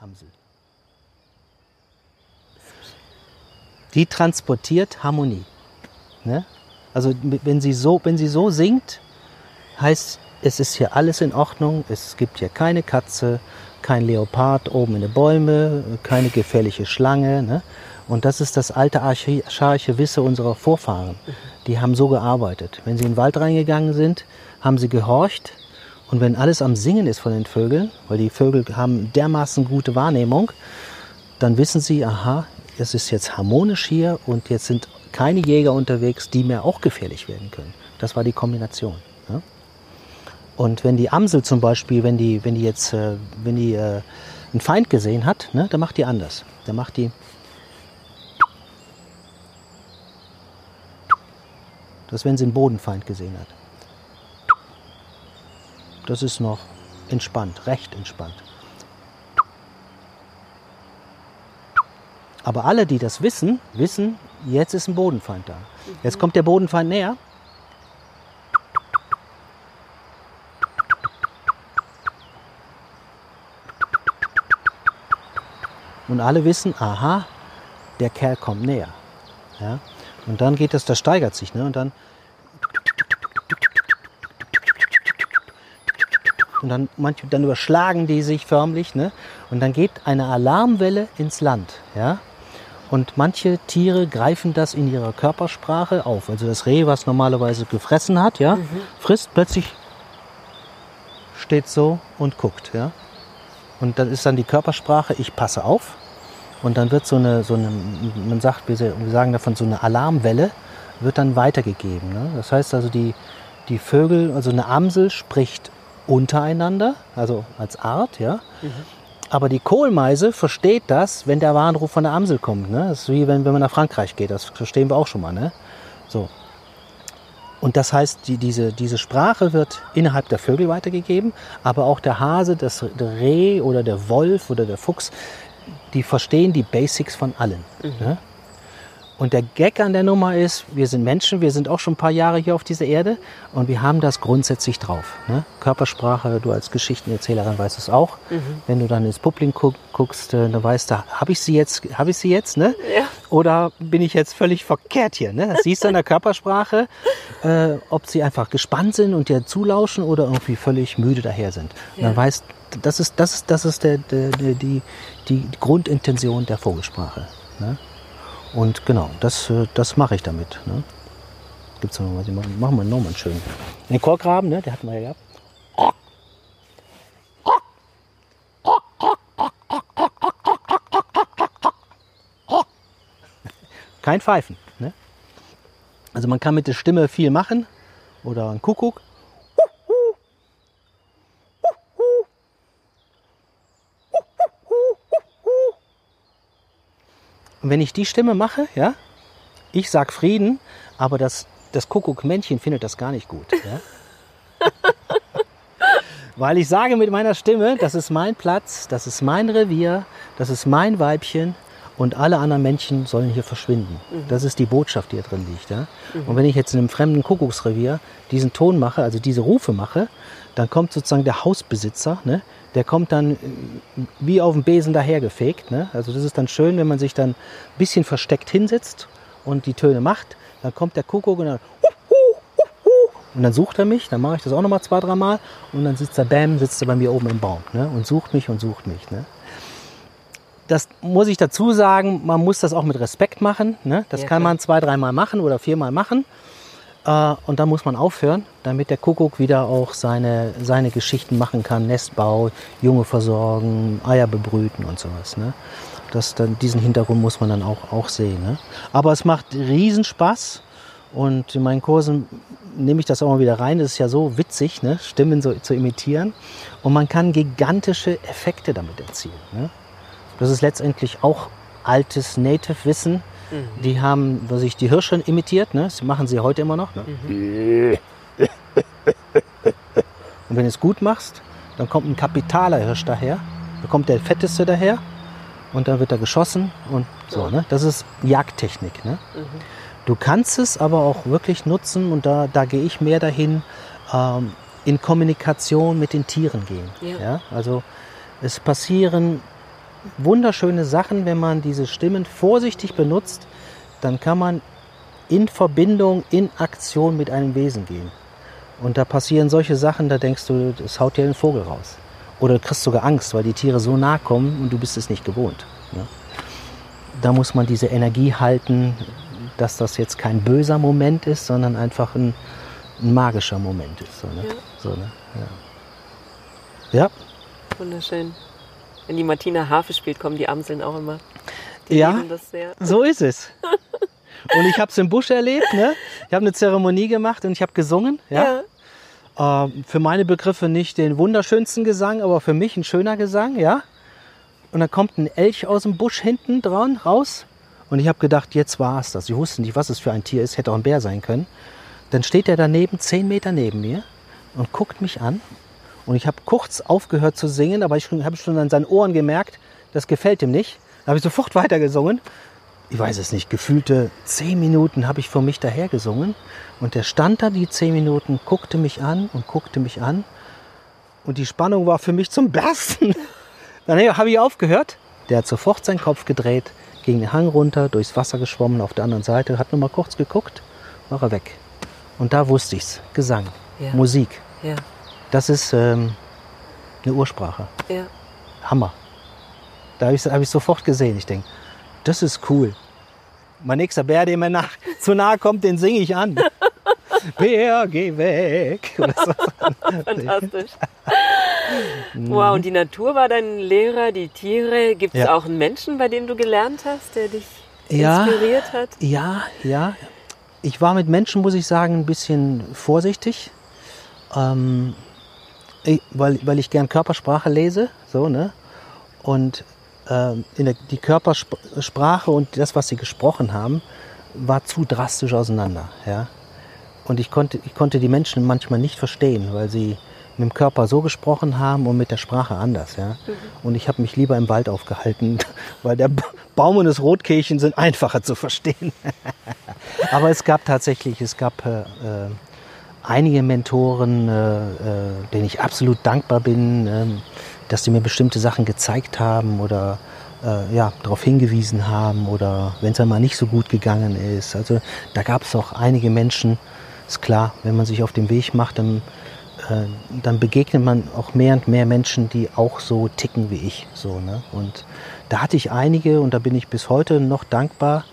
Amsel. Die transportiert Harmonie. Ne? Also wenn sie, so, wenn sie so singt, heißt es ist hier alles in Ordnung. Es gibt hier keine Katze, kein Leopard oben in den Bäumen, keine gefährliche Schlange. Ne? Und das ist das alte archaische Wissen unserer Vorfahren. Die haben so gearbeitet. Wenn sie in den Wald reingegangen sind, haben sie gehorcht. Und wenn alles am Singen ist von den Vögeln, weil die Vögel haben dermaßen gute Wahrnehmung, dann wissen sie, aha, es ist jetzt harmonisch hier und jetzt sind keine Jäger unterwegs, die mir auch gefährlich werden können. Das war die Kombination. Ja? Und wenn die Amsel zum Beispiel, wenn die, wenn die jetzt, äh, wenn die äh, einen Feind gesehen hat, ne, dann macht die anders. Dann macht die Das, wenn sie einen Bodenfeind gesehen hat. Das ist noch entspannt, recht entspannt. Aber alle, die das wissen, wissen, jetzt ist ein Bodenfeind da. Jetzt kommt der Bodenfeind näher. Und alle wissen, aha, der Kerl kommt näher. Ja? Und dann geht das, das steigert sich. Ne? Und dann und dann, manche, dann überschlagen die sich förmlich. Ne? Und dann geht eine Alarmwelle ins Land. Ja? Und manche Tiere greifen das in ihrer Körpersprache auf. Also das Reh, was normalerweise gefressen hat, ja, mhm. frisst plötzlich, steht so und guckt. Ja? Und das ist dann die Körpersprache, ich passe auf. Und dann wird so eine, so eine man sagt, wir sagen davon, so eine Alarmwelle wird dann weitergegeben. Ne? Das heißt also, die, die Vögel, also eine Amsel spricht untereinander, also als Art, ja. Mhm. Aber die Kohlmeise versteht das, wenn der Warnruf von der Amsel kommt. Ne? Das ist wie wenn, wenn man nach Frankreich geht, das verstehen wir auch schon mal. Ne? So. Und das heißt, die, diese, diese Sprache wird innerhalb der Vögel weitergegeben, aber auch der Hase, das Reh oder der Wolf oder der Fuchs, die verstehen die Basics von allen. Mhm. Ne? Und der Gag an der Nummer ist, wir sind Menschen, wir sind auch schon ein paar Jahre hier auf dieser Erde und wir haben das grundsätzlich drauf. Ne? Körpersprache, du als Geschichtenerzählerin weißt es auch. Mhm. Wenn du dann ins Publikum guckst, äh, dann weißt du, habe ich sie jetzt, habe ich sie jetzt, ne? Ja. Oder bin ich jetzt völlig verkehrt hier? Ne? Das siehst du an der Körpersprache, äh, ob sie einfach gespannt sind und dir zulauschen oder irgendwie völlig müde daher sind. Ja. dann weißt, das ist, das ist, das ist der, der, der die, die Grundintention der Vogelsprache. Ne? Und genau, das, äh, das mache ich damit. Ne? Gibt's noch was? Machen, wir nochmal einen schönen. Den Korkgraben, ne? der hatten wir ja gehabt. Kein Pfeifen. Ne? Also man kann mit der Stimme viel machen. Oder ein Kuckuck. Und wenn ich die Stimme mache, ja, ich sag Frieden, aber das, das Kuckuck-Männchen findet das gar nicht gut. Ja? Weil ich sage mit meiner Stimme, das ist mein Platz, das ist mein Revier, das ist mein Weibchen und alle anderen Männchen sollen hier verschwinden. Mhm. Das ist die Botschaft, die hier drin liegt. Ja? Mhm. Und wenn ich jetzt in einem fremden Kuckucksrevier diesen Ton mache, also diese Rufe mache, dann kommt sozusagen der Hausbesitzer, ne? Der kommt dann wie auf dem Besen dahergefegt. Ne? Also das ist dann schön, wenn man sich dann ein bisschen versteckt hinsetzt und die Töne macht. Dann kommt der Kuckuck und dann und dann sucht er mich, dann mache ich das auch nochmal zwei, dreimal und dann sitzt er, bam, sitzt er bei mir oben im Baum ne? und sucht mich und sucht mich. Ne? Das muss ich dazu sagen, man muss das auch mit Respekt machen. Ne? Das ja, kann man zwei, dreimal machen oder viermal machen. Äh, und dann muss man aufhören, damit der Kuckuck wieder auch seine, seine Geschichten machen kann. Nestbau, Junge versorgen, Eier bebrüten und sowas. Ne? Das, dann, diesen Hintergrund muss man dann auch, auch sehen. Ne? Aber es macht Riesenspaß. Und in meinen Kursen nehme ich das auch mal wieder rein. Das ist ja so witzig, ne? Stimmen so zu imitieren. Und man kann gigantische Effekte damit erzielen. Ne? Das ist letztendlich auch altes Native-Wissen Mhm. Die haben, was ich, die Hirsche imitiert, ne? Das machen sie heute immer noch. Ne? Mhm. Und wenn du es gut machst, dann kommt ein kapitaler Hirsch daher, da kommt der fetteste daher und dann wird er geschossen und so. Ne? Das ist Jagdtechnik. Ne? Mhm. Du kannst es aber auch wirklich nutzen und da, da gehe ich mehr dahin, ähm, in Kommunikation mit den Tieren gehen. Ja. ja. Also es passieren wunderschöne Sachen, wenn man diese Stimmen vorsichtig benutzt, dann kann man in Verbindung, in Aktion mit einem Wesen gehen. Und da passieren solche Sachen, da denkst du, das haut dir den Vogel raus. Oder du kriegst sogar Angst, weil die Tiere so nah kommen und du bist es nicht gewohnt. Ne? Da muss man diese Energie halten, dass das jetzt kein böser Moment ist, sondern einfach ein, ein magischer Moment ist. So, ne? Ja. So, ne? ja. ja, Wunderschön. Wenn die Martina Harfe spielt, kommen die Amseln auch immer. Die Ja. lieben das sehr. so ist es. Und ich habe es im Busch erlebt. Ne? Ich habe eine Zeremonie gemacht und ich habe gesungen. Ja? Ähm, für meine Begriffe nicht den wunderschönsten Gesang, aber für mich ein schöner Gesang, ja. Und dann kommt ein Elch aus dem Busch hinten dran raus. Und ich habe gedacht, jetzt war es das. Ich wusste nicht, was es für ein Tier ist, hätte auch ein Bär sein können. Dann steht er daneben, zehn Meter neben mir und guckt mich an. Und ich habe kurz aufgehört zu singen, aber ich habe schon an seinen Ohren gemerkt, das gefällt ihm nicht. Da habe ich sofort weitergesungen. Ich weiß es nicht, gefühlte zehn Minuten habe ich vor mich daher gesungen. Und der stand da die zehn Minuten, guckte mich an und guckte mich an. Und die Spannung war für mich zum Bersten. Dann habe ich aufgehört. Der hat sofort seinen Kopf gedreht, ging den Hang runter, durchs Wasser geschwommen auf der anderen Seite, hat nur mal kurz geguckt, war er weg. Und da wusste ich's. Gesang, Ja. Musik. Ja, Das ist ähm, eine Ursprache. ja. Hammer. Da habe ich, hab ich sofort gesehen. Ich denke, das ist cool. Mein nächster Bär, der mir nach, zu nahe kommt, den singe ich an. Bär, geh weg. So. Fantastisch. Wow, und die Natur war dein Lehrer, die Tiere. Gibt es Ja. auch einen Menschen, bei dem du gelernt hast, der dich Ja. inspiriert hat? Ja, ja. Ich war mit Menschen, muss ich sagen, ein bisschen vorsichtig. Ähm, weil, weil ich gern Körpersprache lese. So, ne? Und ähm, in der, die Körpersprache und das, was sie gesprochen haben, war zu drastisch auseinander. Ja? Und ich konnte, ich konnte die Menschen manchmal nicht verstehen, weil sie mit dem Körper so gesprochen haben und mit der Sprache anders. Ja? Und ich habe mich lieber im Wald aufgehalten, weil der Baum und das Rotkehlchen sind einfacher zu verstehen. Aber es gab tatsächlich, es gab äh, äh, einige Mentoren, äh, äh, denen ich absolut dankbar bin, ähm, dass sie mir bestimmte Sachen gezeigt haben oder äh, ja, darauf hingewiesen haben oder wenn es einmal nicht so gut gegangen ist. Also da gab es auch einige Menschen, ist klar, wenn man sich auf den Weg macht, dann, äh, dann begegnet man auch mehr und mehr Menschen, die auch so ticken wie ich. So, ne? Und da hatte ich einige und da bin ich bis heute noch dankbar.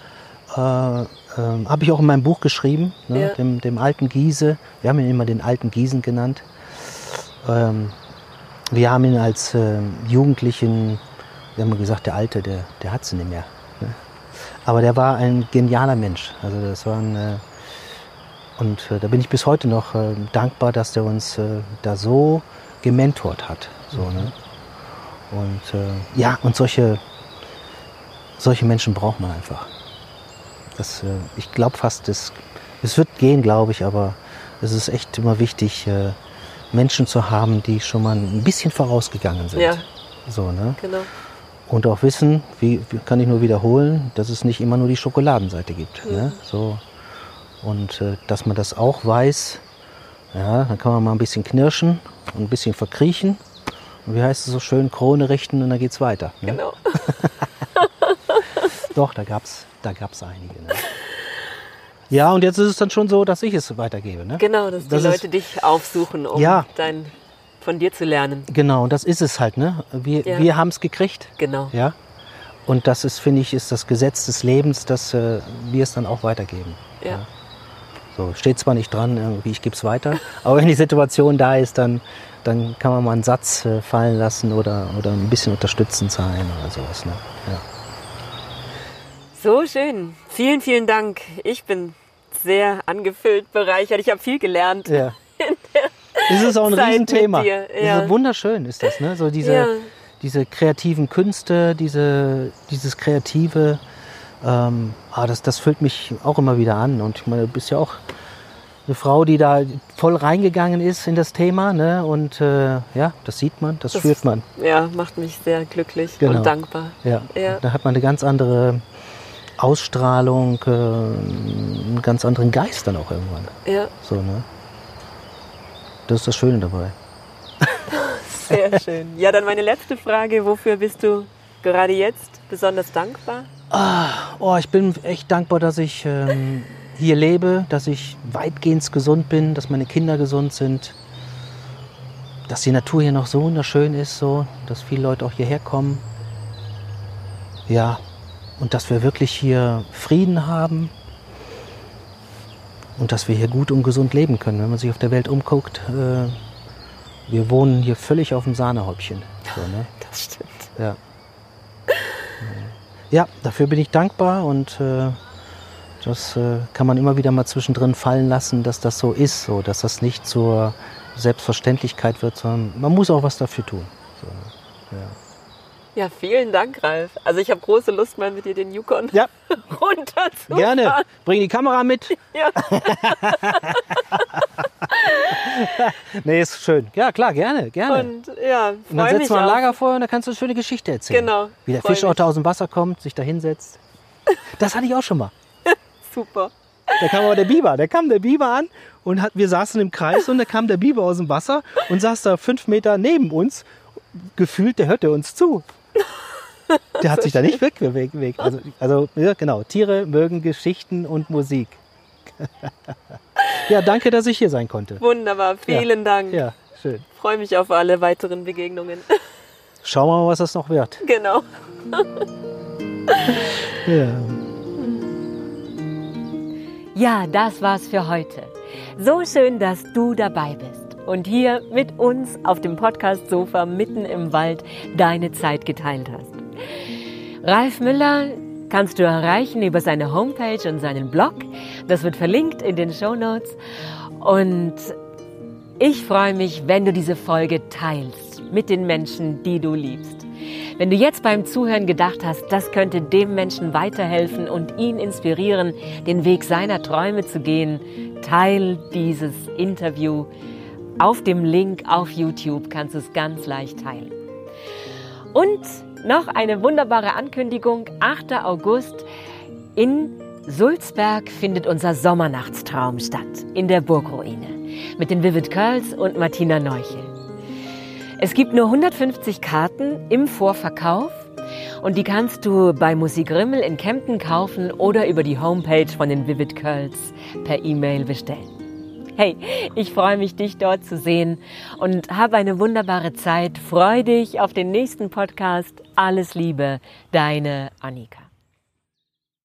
Äh, ähm, Habe ich auch in meinem Buch geschrieben, ne? Ja. dem, dem alten Giese. Wir haben ihn immer den alten Giesen genannt. Ähm, wir haben ihn als ähm, Jugendlichen, wir haben gesagt, der Alte, der, der hat sie nicht mehr. Ne? Aber der war ein genialer Mensch. Also das war ein, äh, und äh, da bin ich bis heute noch äh, dankbar, dass der uns äh, da so gementort hat. So, ne? Und äh, ja, und solche, solche Menschen braucht man einfach. Das, äh, ich glaube fast, es, es wird gehen, glaube ich, aber es ist echt immer wichtig, äh, Menschen zu haben, die schon mal ein bisschen vorausgegangen sind. Ja. So, ne? Genau. Und auch wissen, wie, wie kann ich nur wiederholen, dass es nicht immer nur die Schokoladenseite gibt. Ne? So. Und äh, dass man das auch weiß, ja, dann kann man mal ein bisschen knirschen und ein bisschen verkriechen. Und wie heißt es so schön, Krone richten und dann geht's weiter. Ne? Genau. Doch, da gab's, da gab's einige. Ne? Ja, und jetzt ist es dann schon so, dass ich es weitergebe. Ne? Genau, dass Das die ist- Leute dich aufsuchen, um Ja. dein, von dir zu lernen. Genau, und das ist es halt. Ne? Wir, Ja. wir haben es gekriegt. Genau. Ja. Und das ist, finde ich, ist das Gesetz des Lebens, dass äh, wir es dann auch weitergeben. Ja. So, steht zwar nicht dran, irgendwie, ich gebe es weiter, aber wenn die Situation da ist, dann, dann kann man mal einen Satz äh, fallen lassen oder, oder ein bisschen unterstützend sein oder sowas. Ne? Ja. So schön. Vielen, vielen Dank. Ich bin sehr angefüllt, bereichert. Ich habe viel gelernt. Ja. Es ist auch ein Zeit Riesenthema. ja. ist wunderschön ist das, ne? So diese, Ja. diese kreativen Künste, diese, dieses Kreative, ähm, ah, das, das füllt mich auch immer wieder an. Und ich meine, du bist ja auch eine Frau, die da voll reingegangen ist in das Thema, ne? Und äh, ja, das sieht man, das, Das- spürt man. Ja, macht mich sehr glücklich Genau. und dankbar. Ja. Ja. Da hat man eine ganz andere Ausstrahlung, äh, einen ganz anderen Geist dann auch irgendwann. Ja, So, ne? Das ist das Schöne dabei. sehr schön. Ja, dann meine letzte Frage. Wofür bist du gerade jetzt besonders dankbar? Ah, oh, ich bin echt dankbar, dass ich ähm, hier lebe, dass ich weitgehend gesund bin, dass meine Kinder gesund sind, dass die Natur hier noch so wunderschön ist, so, dass viele Leute auch hierher kommen. Ja, und dass wir wirklich hier Frieden haben und dass wir hier gut und gesund leben können. Wenn man sich auf der Welt umguckt, äh, wir wohnen hier völlig auf dem Sahnehäubchen. So, ne? Das stimmt. Ja. Ja, dafür bin ich dankbar und äh, das äh, kann man immer wieder mal zwischendrin fallen lassen, dass das so ist, so, dass das nicht zur Selbstverständlichkeit wird, sondern man muss auch was dafür tun. So, ne? ja. Ja, vielen Dank, Ralf. Also ich habe große Lust, mal mit dir den Yukon Ja. runter zu Gerne. Bring die Kamera mit. Ja. Nee, ist schön. Ja, klar, gerne, gerne. Und ja, Und dann mich setzt man ein. Lagerfeuer und dann kannst du eine schöne Geschichte erzählen. Genau, Wie der Fischotter aus dem Wasser kommt, sich da hinsetzt. Das hatte ich auch schon mal. Super. Da kam aber der Biber. Da kam der Biber an und hat, wir saßen im Kreis und da kam der Biber aus dem Wasser und saß da fünf Meter neben uns. Gefühlt, der hörte uns zu. Der hat sich da nicht wegbewegt. Weg. Also, also, ja, genau. Tiere mögen Geschichten und Musik. ja, danke, dass ich hier sein konnte. Wunderbar. Vielen Dank. Ja, schön. Freue mich auf alle weiteren Begegnungen. Schauen wir mal, was das noch wird. genau. Ja. Ja, das war's für heute. So schön, dass du dabei bist und hier mit uns auf dem Podcast-Sofa mitten im Wald deine Zeit geteilt hast. Ralf Müller kannst du erreichen über seine Homepage und seinen Blog. Das wird verlinkt in den Show Notes. Und ich freue mich, wenn du diese Folge teilst mit den Menschen, die du liebst. Wenn du jetzt beim Zuhören gedacht hast, das könnte dem Menschen weiterhelfen und ihn inspirieren, den Weg seiner Träume zu gehen, teil dieses Interview. Auf dem Link auf YouTube kannst du es ganz leicht teilen. Und noch eine wunderbare Ankündigung. 8. August in Sulzberg findet unser Sommernachtstraum statt, in der Burgruine, mit den Vivid Curls und Martina Neuchel. Es gibt nur 150 Karten im Vorverkauf und die kannst du bei Musik Rimmel in Kempten kaufen oder über die Homepage von den Vivid Curls per E-Mail bestellen. Hey, ich freue mich, dich dort zu sehen und habe eine wunderbare Zeit. Freu dich auf den nächsten Podcast. Alles Liebe, deine Annika.